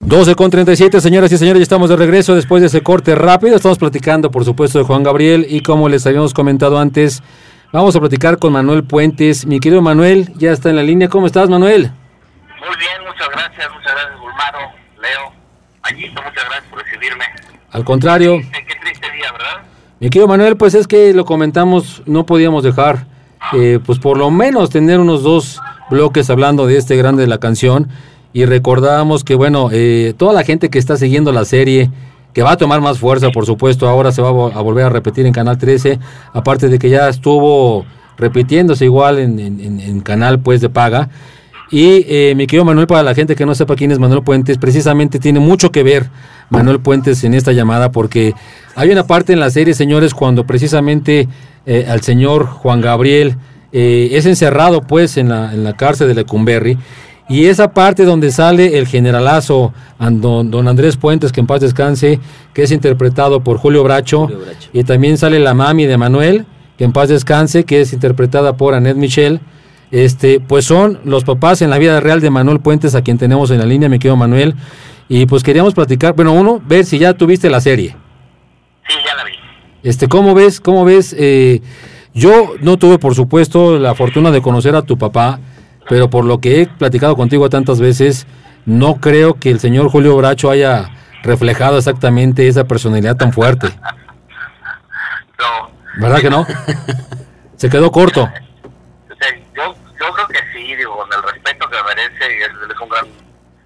12 con 37, señoras y señores, ya estamos de regreso después de ese corte rápido. Estamos platicando, por supuesto, de Juan Gabriel y como les habíamos comentado antes, vamos a platicar con Manuel Puentes. Mi querido Manuel, ya está en la línea. ¿Cómo estás, Manuel? Muy bien, muchas gracias, muchas gracias, Bulmaro, Leo, Añito, muchas gracias por recibirme. Al contrario. Qué, qué triste día, ¿verdad? Mi querido Manuel, pues es que lo comentamos, no podíamos dejar, eh, pues por lo menos tener unos dos bloques hablando de este grande de la canción y recordábamos que, bueno, eh, toda la gente que está siguiendo la serie, que va a tomar más fuerza, por supuesto, ahora se va a, vo- a volver a repetir en Canal 13, aparte de que ya estuvo repitiéndose igual en, Canal pues de paga. Y eh, mi querido Manuel, para la gente que no sepa quién es Manuel Puentes, precisamente tiene mucho que ver Manuel Puentes en esta llamada, porque hay una parte en la serie, señores, cuando precisamente eh, al señor Juan Gabriel es encerrado pues en la, en la cárcel de Lecumberri, y esa parte donde sale el generalazo don, don Andrés Puentes, que en paz descanse, que es interpretado por Julio Bracho, Julio Bracho. y también sale la mami de Manuel, que en paz descanse, que es interpretada por Annette Michel. Este, pues son los papás en la vida real de Manuel Puentes, a quien tenemos en la línea, mi querido Manuel. Y pues queríamos platicar, bueno, uno, ver si ya tuviste la serie. Sí, ya la vi. Este, ¿cómo ves? ¿Cómo ves? Eh, yo no tuve, por supuesto, la fortuna de conocer a tu papá, pero por lo que he platicado contigo tantas veces, no creo que el señor Julio Bracho haya reflejado exactamente esa personalidad tan fuerte. No, ¿Verdad que no? Se quedó corto. yo, yo creo que sí, digo, con el respeto que merece, él, es un gran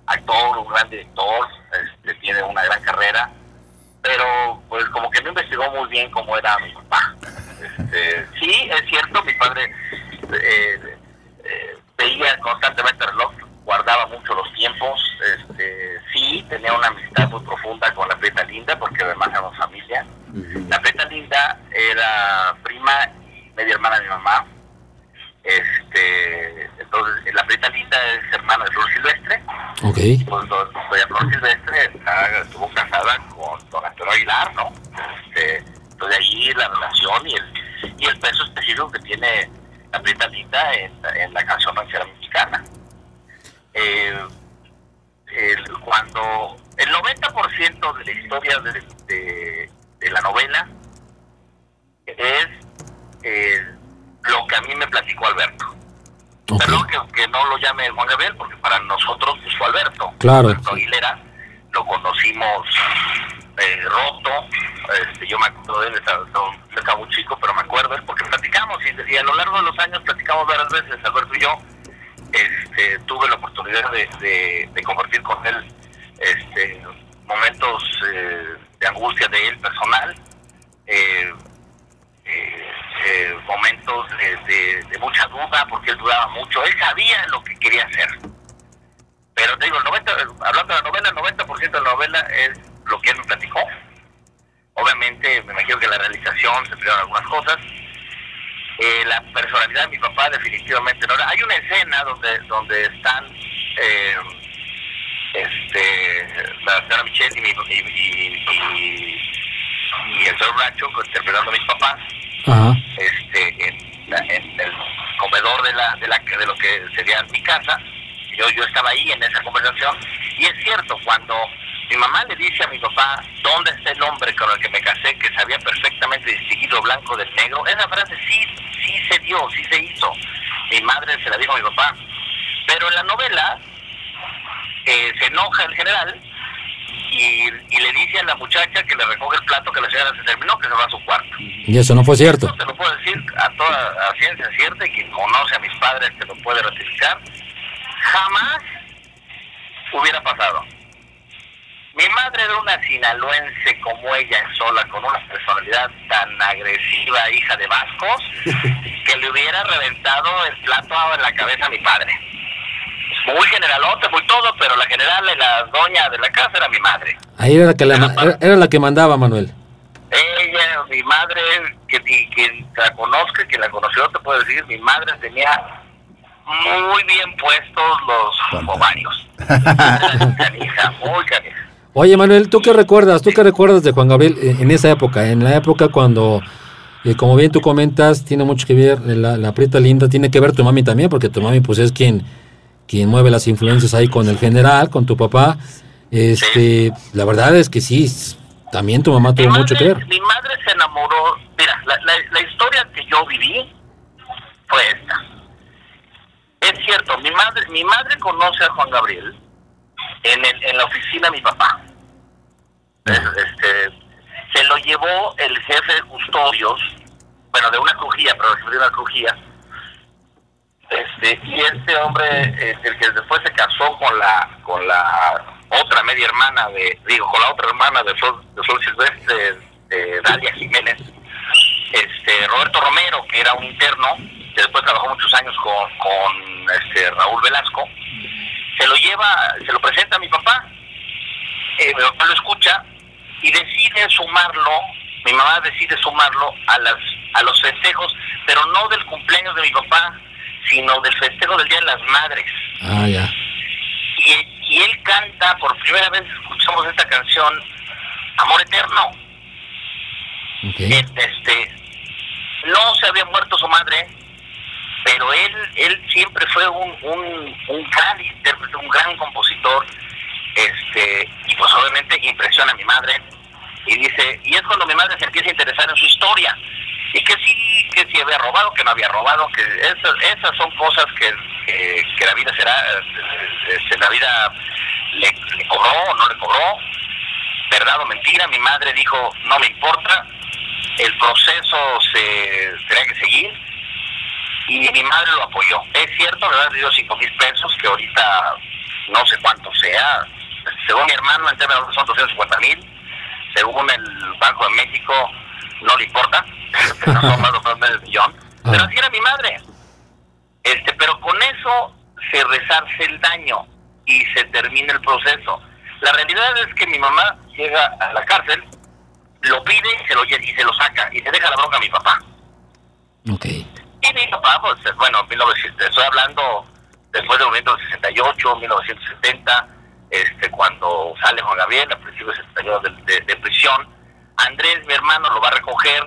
actor, un gran director, este, tiene una gran carrera, pero pues como que no investigó muy bien cómo era mi papá. Este, sí, es cierto, mi padre eh, veía constantemente el reloj, guardaba mucho los tiempos, este, sí, tenía una amistad muy profunda con la Prieta Linda, porque además éramos familia. La Prieta Linda era prima y media hermana de mi mamá. Este, entonces, la Prieta Linda es hermana de Flor Silvestre. Ok. Pues do- doña Flor Silvestre está- estuvo casada con don Antonio Aguilar, ¿no? Este, entonces, ahí la relación y el, y el peso específico que tiene la Prieta Linda en, en la canción ranchera mexicana. Eh, el- cuando el 90% de la historia de, de- de la novela es eh, lo que a mí me platicó Alberto. Ok. Perdón que, que no lo llame Juan Gabriel, porque para nosotros pues, fue Alberto. Claro. Alberto Aguilera, lo conocimos eh, roto. Este, yo me acuerdo de él, estaba, estaba- muy chico, pero me acuerdo él porque platicamos y, y a lo largo de los años platicamos varias veces, Alberto y yo. Este, tuve la oportunidad de, compartir con él este, momentos eh, de angustia de él personal. eh, eh, eh, momentos de, de- mucha duda, porque él dudaba mucho. Él sabía lo que quería hacer. Pero te digo, el 90, hablando de la novela, el 90% de la novela es lo que él me platicó. Obviamente, me imagino que la realización se perdieron algunas cosas. Eh, la personalidad de mi papá definitivamente no era. Hay una escena donde donde están eh, este la señora Michelle y, mi, y, y, el señor Bracho interpretando a mis papás Ajá. este en, la- en el comedor de la de la de lo que sería mi casa yo yo estaba ahí en esa conversación y es cierto cuando mi mamá le dice a mi papá dónde está el hombre con el que me casé que sabía perfectamente distinguir lo blanco del negro esa frase sí sí se dio sí se hizo mi madre se la dijo a mi papá pero en la novela eh, se enoja el general y, y le dice a la muchacha que le recoge el plato que la señora se terminó que se va a su cuarto Y eso no fue cierto. esto te lo puedo decir a toda a ciencia cierta y quien conoce a mis padres te lo puede ratificar. Jamás hubiera pasado. Mi madre era una sinaloense como ella sola, con una personalidad tan agresiva, hija de vascos, que le hubiera reventado el plato en la cabeza a mi padre. Muy generalote, muy todo, pero la general y la doña de la casa era mi madre. Ahí era la que, la, era, la que mandaba, Manuel. Ella, mi madre, que quien la conozca, que la conoció, te puedo decir, mi madre tenía muy bien puestos los ovarios. canija, muy canija. Oye, Manuel, ¿tú qué recuerdas? ¿Tú qué recuerdas de Juan Gabriel en esa época? En la época cuando, eh, como bien tú comentas, tiene mucho que ver la, la prieta linda, tiene que ver tu mami también, porque tu mami pues es quien quien mueve las influencias ahí con el general, con tu papá. Este, la verdad es que sí, también tu mamá tuvo mucho que ver. Mi madre se enamoró, mira, la, la, historia que yo viví fue esta. Es cierto, mi madre, mi madre conoce a Juan Gabriel en, el, en la oficina de mi papá. Este, se lo llevó el jefe de custodios, bueno, de una crujía, pero de una crujía, este, y este hombre, este, el que después se casó con la con la otra media hermana de, digo, con la otra hermana de Sol, de Sol Silvestre, de Dalia Jiménez, este, Roberto Romero, que era un interno, que después trabajó muchos años con, con este, Raúl Velasco, se lo lleva, se lo presenta a mi papá, eh, mi papá lo escucha y decide sumarlo, mi mamá decide sumarlo a las a los festejos, pero no del cumpleaños de mi papá, sino del festejo del Día de las Madres. Ah, ya. Y, él canta, por primera vez escuchamos esta canción, Amor Eterno. Este, no se había muerto su madre, pero él él siempre fue un, un, gran intérprete, un gran compositor, este y pues obviamente impresiona a mi madre y dice, y es cuando mi madre se empieza a interesar en su historia y que sí, que sí había robado, que no había robado, que esas, esas son cosas que, que, la vida será, este, la vida le, cobró o no le cobró, verdad o mentira, mi madre dijo, no me importa, el proceso se tenía que seguir y mi madre lo apoyó. Es cierto, me había dio cinco mil pesos, que ahorita no sé cuánto sea, según mi hermano, en términos son 250 mil, según el Banco de México, no le importa, no son más de medio millón, ah. pero así era mi madre. Este, pero con eso se resarce el daño y se termina el proceso. La realidad es que mi mamá llega a la cárcel, lo pide y se lo, y se lo saca y se deja la bronca a mi papá. Okay. Y papá, pues, bueno, estoy hablando después del momento del 68, 1970, este, cuando sale Juan Gabriel, a principios de, de, de prisión, Andrés, mi hermano, lo va a recoger,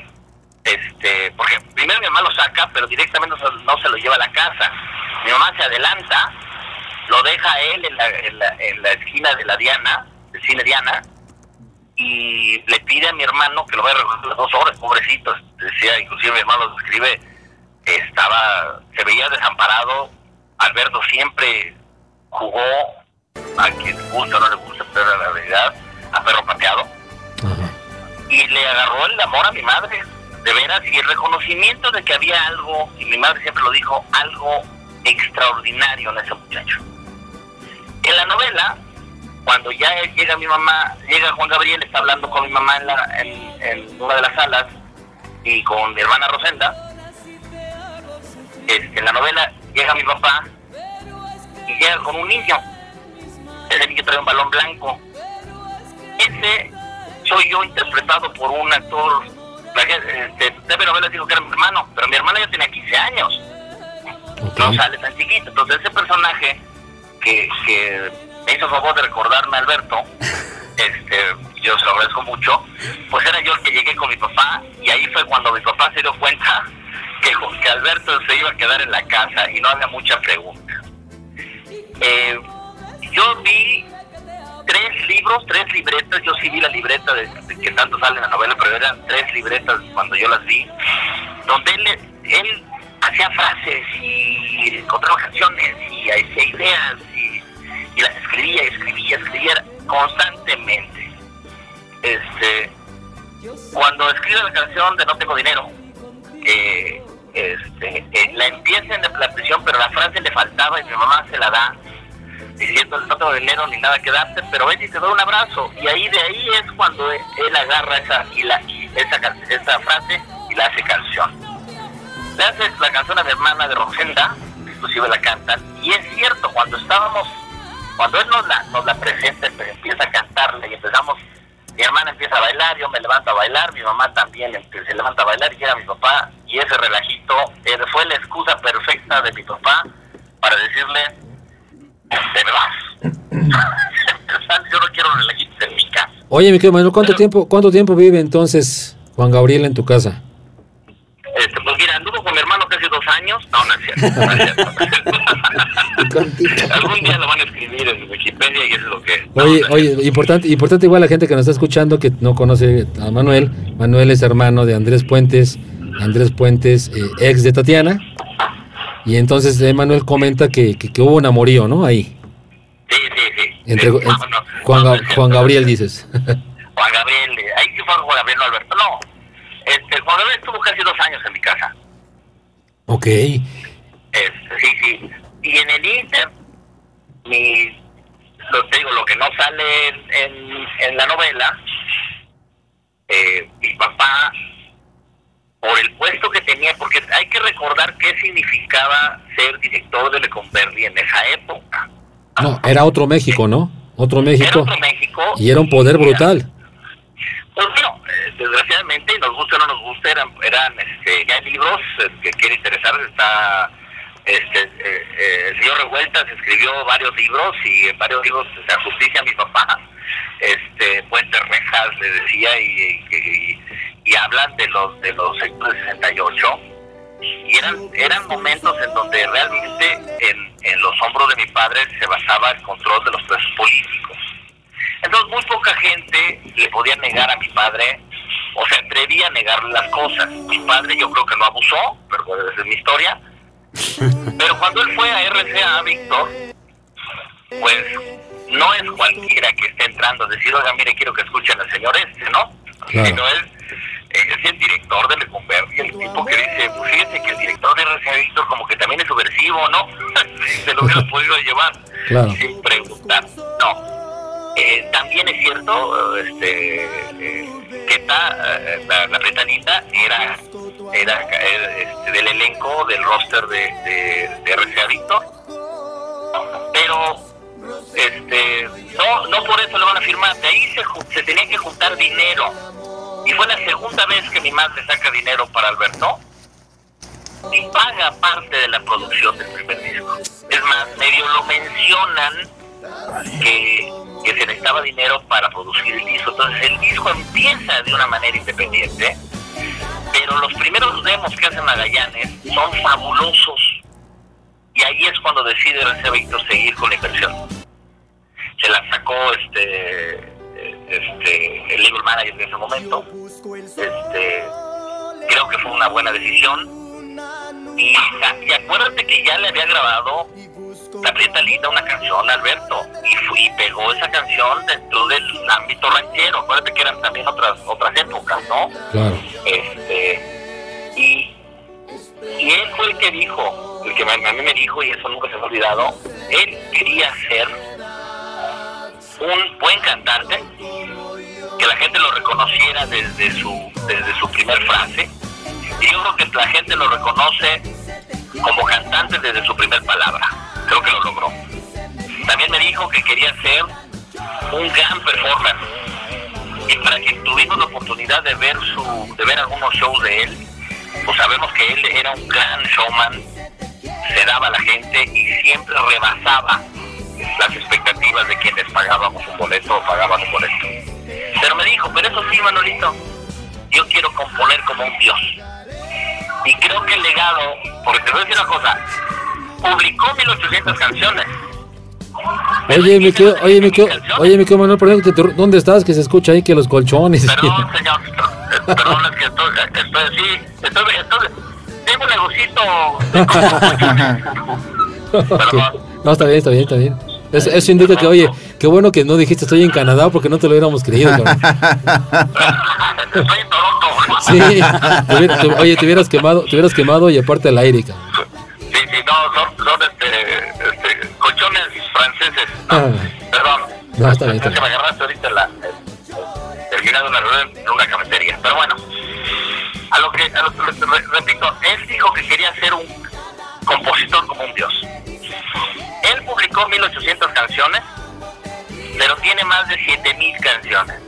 este, porque primero mi mamá lo saca, pero directamente no se, lo lleva a la casa. Mi mamá se adelanta, lo deja a él en la, en la, esquina de la Diana, del cine Diana, y le pide a mi hermano que lo vaya a recoger las dos horas, pobrecito. Decía, inclusive mi hermano lo escribe, estaba, se veía desamparado. Alberto siempre jugó, a quien le gusta o no le gusta, pero en la realidad, a perro pateado y le agarró el amor a mi madre, de veras, y el reconocimiento de que había algo, y mi madre siempre lo dijo, algo extraordinario en ese muchacho. En la novela, cuando ya llega mi mamá, llega Juan Gabriel, está hablando con mi mamá en, la, en, una de las salas y con mi hermana Rosenda, este, en la novela llega mi papá y llega con un niño. Ese niño trae un balón blanco. Ese soy yo interpretado por un actor, este, Debe Novela dijo que era mi hermano, pero mi hermana ya tenía 15 años. No sale tan chiquito. Entonces ese personaje que, que me hizo favor de recordarme Alberto, este, yo se lo agradezco mucho, pues era yo el que llegué con mi papá y ahí fue cuando mi papá se dio cuenta que, Alberto se iba a quedar en la casa y no había mucha pregunta. Eh, yo vi tres libros, tres libretas, yo sí vi la libreta de, que tanto sale en la novela, pero eran tres libretas cuando yo las vi, donde él, él hacía frases y encontraba canciones y hacía ideas y, las escribía, escribía, escribía constantemente. Este, cuando escribe la canción de No tengo dinero, eh, este, eh, la empieza en la prisión, pero la frase le faltaba y mi mamá se la da diciendo no tengo dinero ni nada que darte, pero ven y te doy un abrazo. Y ahí de ahí es cuando él, agarra esa, y la, esa, esa frase y la hace canción. Le hace la canción a mi hermana de Rosenda, inclusive la cantan. Y es cierto, cuando estábamos, cuando él nos la, nos la presenta, empieza a cantarla y empezamos, mi hermana empieza a bailar, yo me levanto a bailar, mi mamá también se levanta a bailar y llega mi papá y ese relajito eh, fue la excusa perfecta de mi papá para decirle, te me vas. yo no quiero relajitos en mi casa. Oye, mi querido Manuel, ¿cuánto, tiempo, ¿cuánto tiempo vive entonces Juan Gabriel en tu casa? Este, pues mira, anduvo con mi hermano casi dos años. No, no es cierto. No es cierto. Algún día lo van a escribir en Wikipedia y eso es lo que... Oye, oye, importante, importante igual la gente que nos está escuchando que no conoce a Manuel. Manuel es hermano de Andrés Puentes. Andrés Puentes, eh, ex de Tatiana. Y entonces Manuel comenta que, que, hubo un amorío, ¿no? Ahí. Sí, sí, sí. Entre, Juan, Juan Gabriel dices. Juan Gabriel, ahí fue Juan Gabriel, no Alberto. No, este, Juan Gabriel estuvo casi dos años en mi casa. Ok. Este, sí, sí. Y en el Inter, mi, lo, te digo, lo que no sale en, en, la novela, eh, mi papá, por el puesto que tenía, porque hay que recordar qué significaba ser director de Lecumberri en esa época. No, era otro México, ¿no? Otro México. Era otro México. Y era un poder brutal. Pues bueno, eh, desgraciadamente, nos gusta o no nos gusta, eran, eran este, ya libros eh, que quiere interesar, está este, eh, el señor Revueltas escribió varios libros y en varios libros se justicia a mi papá, este, Puentes Rejas le decía y, y, y, hablan de los de los sectores 68 y eran eran momentos en donde realmente en, en los hombros de mi padre se basaba el control de los presos políticos entonces muy poca gente le podía negar a mi padre o se atrevía a negarle las cosas. Mi padre yo creo que no abusó, pero desde mi historia. Pero cuando él fue a RCA, Víctor, pues no es cualquiera que esté entrando a decir, oiga, mire, quiero que escuchen al señor este, ¿no? Sino él es el director de Lecumberri, el tipo que dice, pues fíjese que el director de RCA Víctor como que también es subversivo, ¿no? Se lo hubiera podido llevar sin preguntar. No, eh, también es cierto este, eh, que está, eh, la, la era, era este, del elenco del roster de, de, de RCA Víctor, pero este, no, no por eso lo van a firmar, de ahí se, se tenía que juntar dinero. Y fue la segunda vez que mi madre saca dinero para Alberto y paga parte de la producción del primer disco. Es más, medio lo mencionan que que se necesitaba dinero para producir el disco. Entonces el disco empieza de una manera independiente, pero los primeros demos que hace Magallanes son fabulosos. Y ahí es cuando decide RC Víctor seguir con la inversión. Se la sacó este, este el label manager en ese momento. Este, creo que fue una buena decisión. Y, y acuérdate que ya le había grabado la Prieta Linda una canción, Alberto, y, y pegó esa canción dentro del ámbito ranchero. Acuérdate que eran también otras otras épocas, ¿no? Claro. Este, y, y él fue el que dijo, el que a mí me dijo, y eso nunca se me ha olvidado, él quería ser un buen cantante, que la gente lo reconociera desde su, desde su primer frase, y yo creo que la gente lo reconoce como cantante desde su primer palabra creo que lo logró. También me dijo que quería ser un gran performer. Y para quien tuvimos la oportunidad de ver su, de ver algunos shows de él, pues sabemos que él era un gran showman, se daba a la gente y siempre rebasaba las expectativas de quienes pagábamos un boleto o pagaban un boleto. Pero me dijo, pero eso sí, Manolito, yo quiero componer como un dios. Y creo que el legado, porque te voy a decir una cosa, publicó 1800 canciones. Oye, me quedo, oye, me quedo, oye, me quedo, Manuel, perdón, ¿dónde estás? Que se escucha ahí que los colchones. Perdón, señor, perdón, es que estoy, estoy así, estoy, estoy, tengo un negocito. No, está bien, está bien, está bien. Eso, eso indica que, oye, qué bueno que no dijiste estoy en Canadá porque no te lo hubiéramos creído. estoy en Toronto. Sí, oye, te hubieras quemado, te hubieras quemado y aparte al aire, cabrón. Sí, sí, no, son, son este, este, colchones franceses. No, ah. Perdón. No, está bien, está bien. me agarraste ahorita la, terminando una reunión en una cafetería. Pero bueno, a lo que, a lo que repito, él dijo que quería ser un compositor como un dios. Él publicó 1800 canciones, pero tiene más de 7000 canciones.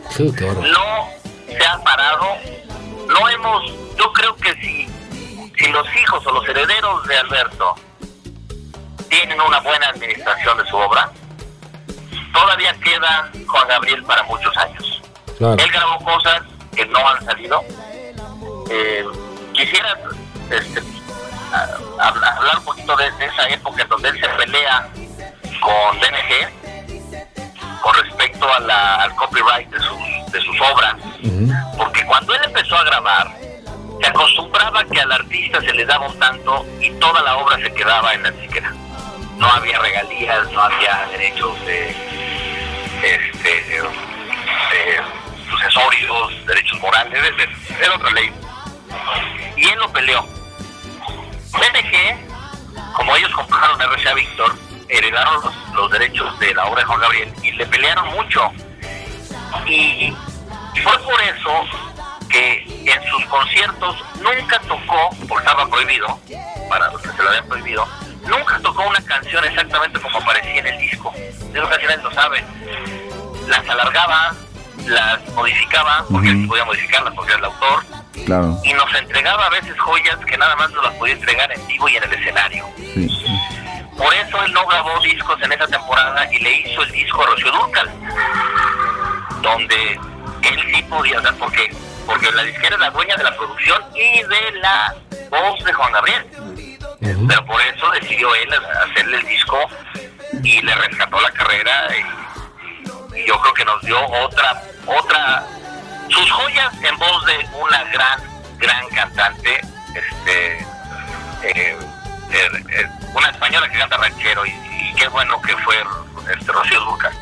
No se ha parado, no hemos, yo creo que si, si los hijos o los herederos de Alberto tienen una buena administración de su obra, todavía queda Juan Gabriel para muchos años. Él grabó cosas que no han salido. Eh, quisiera este, hablar un poquito de, esa época en donde él se pelea con DNG con respecto a la, al copyright de sus, de sus obras. Porque cuando él empezó a grabar, se acostumbraba que al artista se le daba un tanto y toda la obra se quedaba en la disquera. No había regalías, no había derechos de, este, de sucesorios, derechos morales, era otra ley. Y él lo peleó BNG, como ellos compraron RCA Víctor, heredaron los, derechos de la obra de Juan Gabriel y le pelearon mucho. Y fue por eso que en sus conciertos nunca tocó, porque estaba prohibido, para los que se lo habían prohibido, nunca tocó una canción exactamente como aparecía en el disco. De esas canciones lo saben. Las alargaba, las modificaba, porque él podía modificarlas porque era el autor, y nos entregaba a veces joyas que nada más nos las podía entregar en vivo y en el escenario. Por eso él no grabó discos en esa temporada y le hizo el disco a Rocío Durcal, donde él sí podía dar, porque, porque la disquera es la dueña de la producción y de la voz de Juan Gabriel. Pero por eso decidió él hacerle el disco y le rescató la carrera y, y yo creo que nos dio otra otra sus joyas en voz de una gran, gran cantante, este, eh, eh, eh, una española que canta ranchero y, qué bueno que fue este, Rocío Durcal.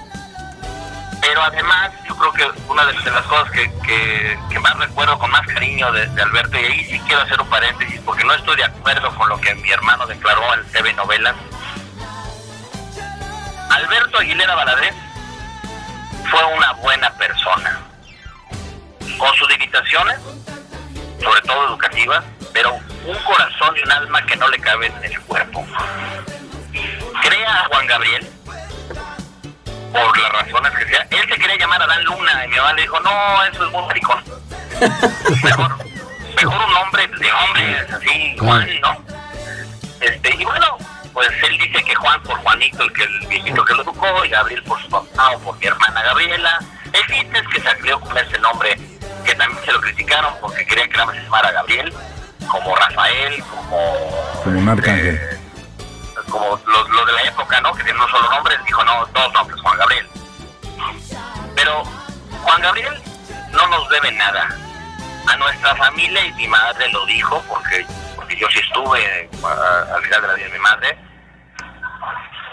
Pero además, yo creo que una de, las cosas que, más recuerdo con más cariño de, Alberto, y ahí sí quiero hacer un paréntesis porque no estoy de acuerdo con lo que mi hermano declaró en TV Novelas. Alberto Aguilera Valadez fue una buena persona con sus limitaciones, sobre todo educativas, pero un corazón y un alma que no le caben en el cuerpo. Crea a Juan Gabriel, por las razones que sea. Él se quería llamar a Dan Luna y mi mamá le dijo, no, eso es muy maricón. mejor, mejor un nombre de hombre, así, Juan, ¿no? Este, y bueno, pues él dice que Juan por Juanito, el que viejito que lo educó, y Gabriel por su papá o por mi hermana Gabriela. El chiste es que se creó con ese nombre que también se lo criticaron porque querían que la se llamara Gabriel, como Rafael, como... Como eh, como los, de la época, ¿no? Que tienen un solo nombre, dijo, no, dos nombres, Juan Gabriel. Pero Juan Gabriel no nos debe nada. A nuestra familia y mi madre lo dijo, porque, porque yo sí estuve al final de la vida de mi madre.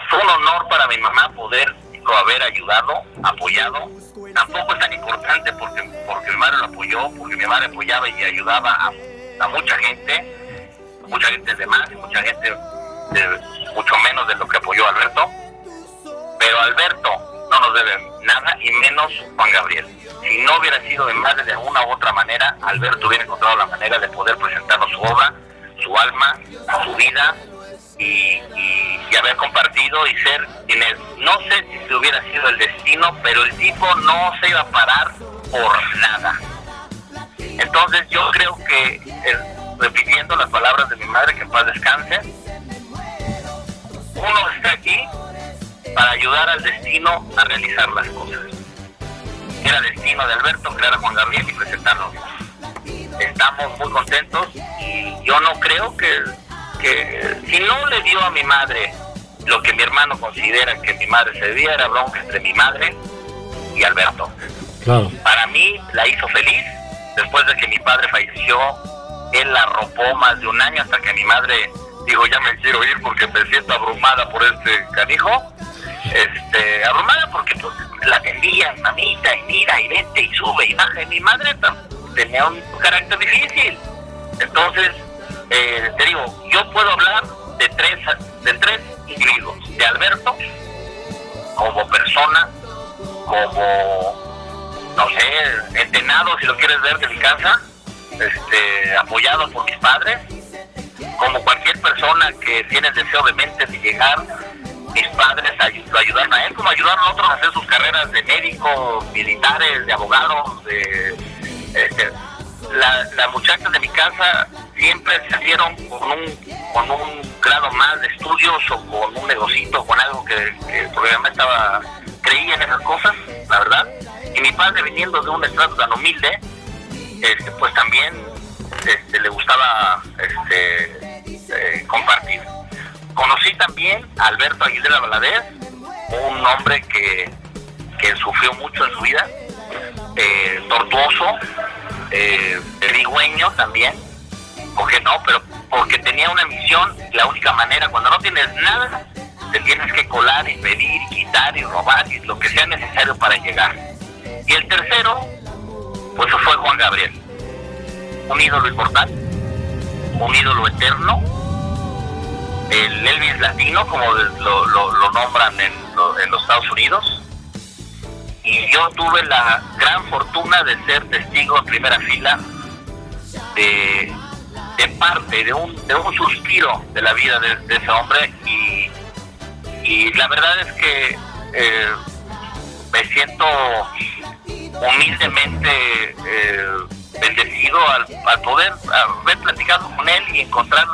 Fue un honor para mi mamá poder haber ayudado, apoyado. Tampoco es tan importante porque, porque mi madre lo apoyó, porque mi madre apoyaba y ayudaba a, mucha gente, mucha gente de más, mucha gente de mucho menos de lo que apoyó Alberto. Pero Alberto no nos debe nada y menos Juan Gabriel. Si no hubiera sido de madre de alguna u otra manera, Alberto hubiera encontrado la manera de poder presentarnos su obra, su alma, su vida y, haber compartido y ser quienes, no sé si hubiera sido el destino, pero el tipo no se iba a parar por nada. Entonces yo creo que, eh, repitiendo las palabras de mi madre, que en paz descanse, uno está aquí para ayudar al destino a realizar las cosas. Era destino de Alberto crear a Juan Gabriel y presentarlo. Estamos muy contentos y yo no creo que que si no le dio a mi madre lo que mi hermano considera que mi madre se debía, era bronca entre mi madre y Alberto. Para mí la hizo feliz. Después de que mi padre falleció, él la arropó más de un año hasta que mi madre dijo, ya me quiero ir porque me siento abrumada por este canijo. Este, abrumada porque pues, la atendía, mamita, y mira, y vete, y sube, y baja. Y mi madre tenía un carácter difícil. Entonces, eh, te digo, yo puedo hablar de tres, de tres individuos, de Alberto como persona, como, no sé, entrenado, si lo quieres ver, de mi casa, este, apoyado por mis padres, como cualquier persona que tiene el deseo de mente de llegar, mis padres lo ayudaron a él, como ayudaron a otros a hacer sus carreras de médicos, militares, de abogados, de... Este, las muchachas de mi casa siempre salieron con un, con un grado más de estudios o con un negocito, con algo que, que probablemente estaba, creía en esas cosas, la verdad. Y mi padre viniendo de un estrato tan humilde, este, pues también este, le gustaba este, eh, compartir. Conocí también a Alberto Aguilera Valadez, un hombre que, que sufrió mucho en su vida, eh, tortuoso, eh, rigüeño también, porque no, pero porque tenía una misión, la única manera, cuando no tienes nada, te tienes que colar y pedir quitar y robar y lo que sea necesario para llegar. Y el tercero, pues fue Juan Gabriel, un ídolo importante, un ídolo eterno, el Elvis Latino, como lo, lo, nombran en, en los Estados Unidos, y yo tuve la gran fortuna de ser testigo en primera fila de, de parte, de un, de un suspiro de la vida de, ese hombre y, y, la verdad es que eh, me siento humildemente eh, bendecido al, al, poder haber platicado con él y encontrar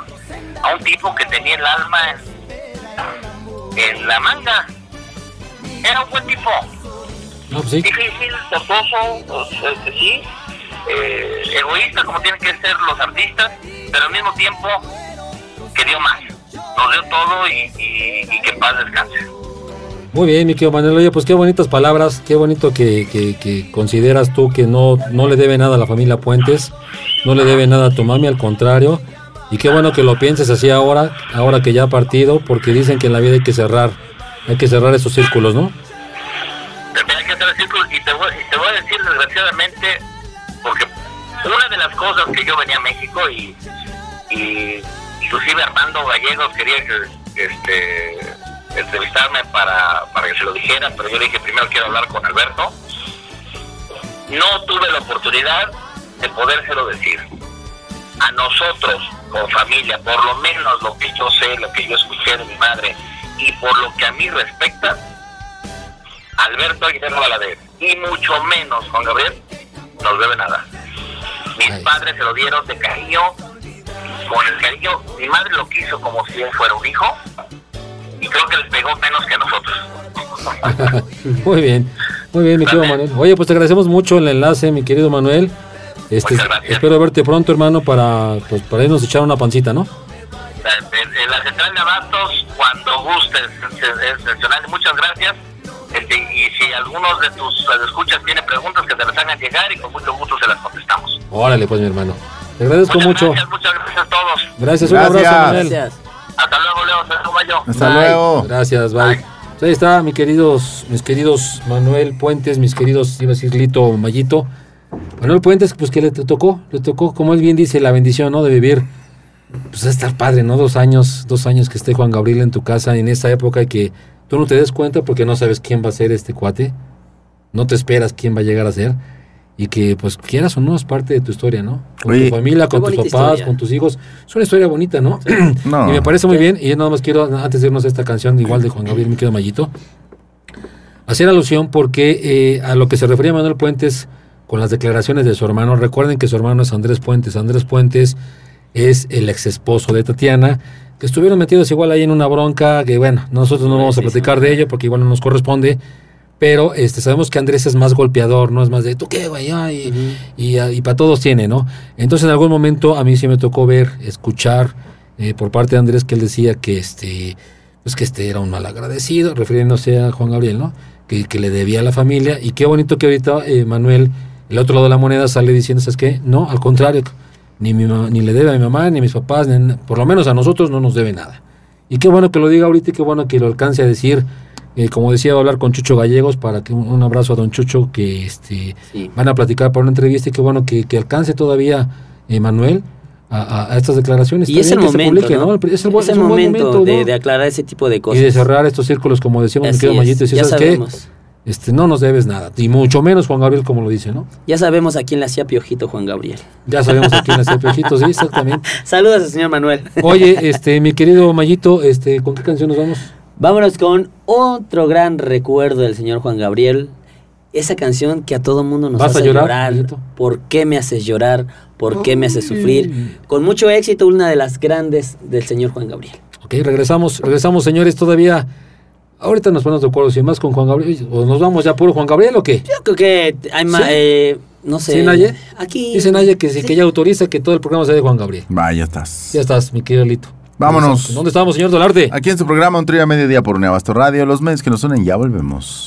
a un tipo que tenía el alma en, en la manga. Era un buen tipo, pues sí. Difícil, forzoso, pues, este, sí, eh, egoísta como tienen que ser los artistas, pero al mismo tiempo que dio más. Nos dio todo y, y, que paz descanse. Muy bien, mi querido Manuel. Oye, pues qué bonitas palabras, qué bonito que, que, que, consideras tú que no, no le debe nada a la familia Puentes, no le debe nada a tu mami, al contrario. Y qué bueno que lo pienses así ahora, ahora que ya ha partido, porque dicen que en la vida hay que cerrar, hay que cerrar esos círculos, ¿no? y te, voy, te voy a decir desgraciadamente, una de las cosas que yo venía a México y, y inclusive Armando Gallegos quería que, este, entrevistarme para, para que se lo dijera, pero yo dije primero quiero hablar con Alberto. No tuve la oportunidad de podérselo decir. A nosotros, como familia, por lo menos lo que yo sé, lo que yo escuché de mi madre y por lo que a mí respecta, Alberto Aguilera Valadez y mucho menos Juan Gabriel nos debe nada. Mis padres se lo dieron de cariño, con el cariño, mi madre lo quiso como si él fuera un hijo y creo que le pegó menos que a nosotros. muy bien, muy bien, mi querido Manuel. Oye, pues te agradecemos mucho el enlace, mi querido Manuel. Este, espero verte pronto, hermano, para, pues, para irnos a echar una pancita, ¿no? En, la central de Abastos, cuando gustes, es, muchas gracias este, algunos de tus escuchas tienen preguntas que te las hagan llegar y con mucho gusto se las contestamos. Órale, pues mi hermano. Te agradezco mucho. Gracias, muchas gracias a todos. Gracias, un abrazo, Manuel. Gracias. Hasta luego, Leo. Hasta luego. Gracias, bye. Pues ahí está, mis queridos, mis queridos Manuel Puentes, mis queridos, iba a decir Lito Mayito. Manuel Puentes, pues que le tocó, le tocó, como él bien dice, la bendición, ¿no? De vivir, pues a estar padre, ¿no? Dos años, dos años que esté Juan Gabriel en tu casa en esta época que Tú no te des cuenta porque no sabes quién va a ser este cuate. No te esperas quién va a llegar a ser. Y que, pues, quieras o no, es parte de tu historia, ¿no? Con tu familia, con tus papás, con tus hijos. Es una historia bonita, ¿no? y me parece muy bien. Y yo nada más quiero, antes de irnos a esta canción, igual de Juan Gabriel, me quedo Mayito, hacer alusión porque eh, a lo que se refería Manuel Puentes con las declaraciones de su hermano. Recuerden que su hermano es Andrés Puentes. Andrés Puentes es el ex esposo de Tatiana que estuvieron metidos igual ahí en una bronca, que bueno, nosotros no vamos a platicar de ello porque igual no nos corresponde, pero este sabemos que Andrés es más golpeador, no es más de tú qué, güey, y, y, para todos tiene, ¿no? Entonces en algún momento a mí sí me tocó ver, escuchar eh, por parte de Andrés que él decía que este, pues que este era un mal agradecido, refiriéndose a Juan Gabriel, ¿no? Que, que le debía a la familia, y qué bonito que ahorita eh, Manuel, el otro lado de la moneda, sale diciendo, ¿sabes qué? No, al contrario, ni, mi, ni le debe a mi mamá, ni a mis papás, por lo menos a nosotros no nos debe nada. Y qué bueno que lo diga ahorita y qué bueno que lo alcance a decir. Eh, como decía, va a hablar con Chucho Gallegos para que un, abrazo a don Chucho que este van a platicar para una entrevista y qué bueno que, que alcance todavía Manuel a, estas declaraciones. Y es el, momento, Es el, momento, de, aclarar ese tipo de cosas. Y de cerrar estos círculos, como decíamos, mi querido Mayito. ¿sabes qué? Este, no nos debes nada. Y mucho menos Juan Gabriel, como lo dice, ¿no? Ya sabemos a quién le hacía piojito Juan Gabriel. Ya sabemos a quién le hacía piojito, sí, exactamente. Saludos al señor Manuel. Oye, este, mi querido Mayito, este, ¿con qué canción nos vamos? Vámonos con otro gran recuerdo del señor Juan Gabriel. Esa canción que a todo mundo nos hace llorar. ¿Por qué me haces llorar? ¿Por qué me haces sufrir? Con mucho éxito, una de las grandes del señor Juan Gabriel. Ok, regresamos, regresamos, señores, todavía Ahorita nos ponemos de acuerdo si más con Juan Gabriel o nos vamos ya puro Juan Gabriel o qué. Yo creo que hay más, eh, no sé. ¿Sí, Naye? Aquí. Dice Naye que, que ya autoriza que todo el programa sea de Juan Gabriel. Va, ya estás. Ya estás, mi querido Lito. Vámonos. ¿Dónde estamos, señor Dolarte? Aquí en su programa Un Trío a Mediodía por Nevasto Radio. Los medios que nos unen, ya volvemos.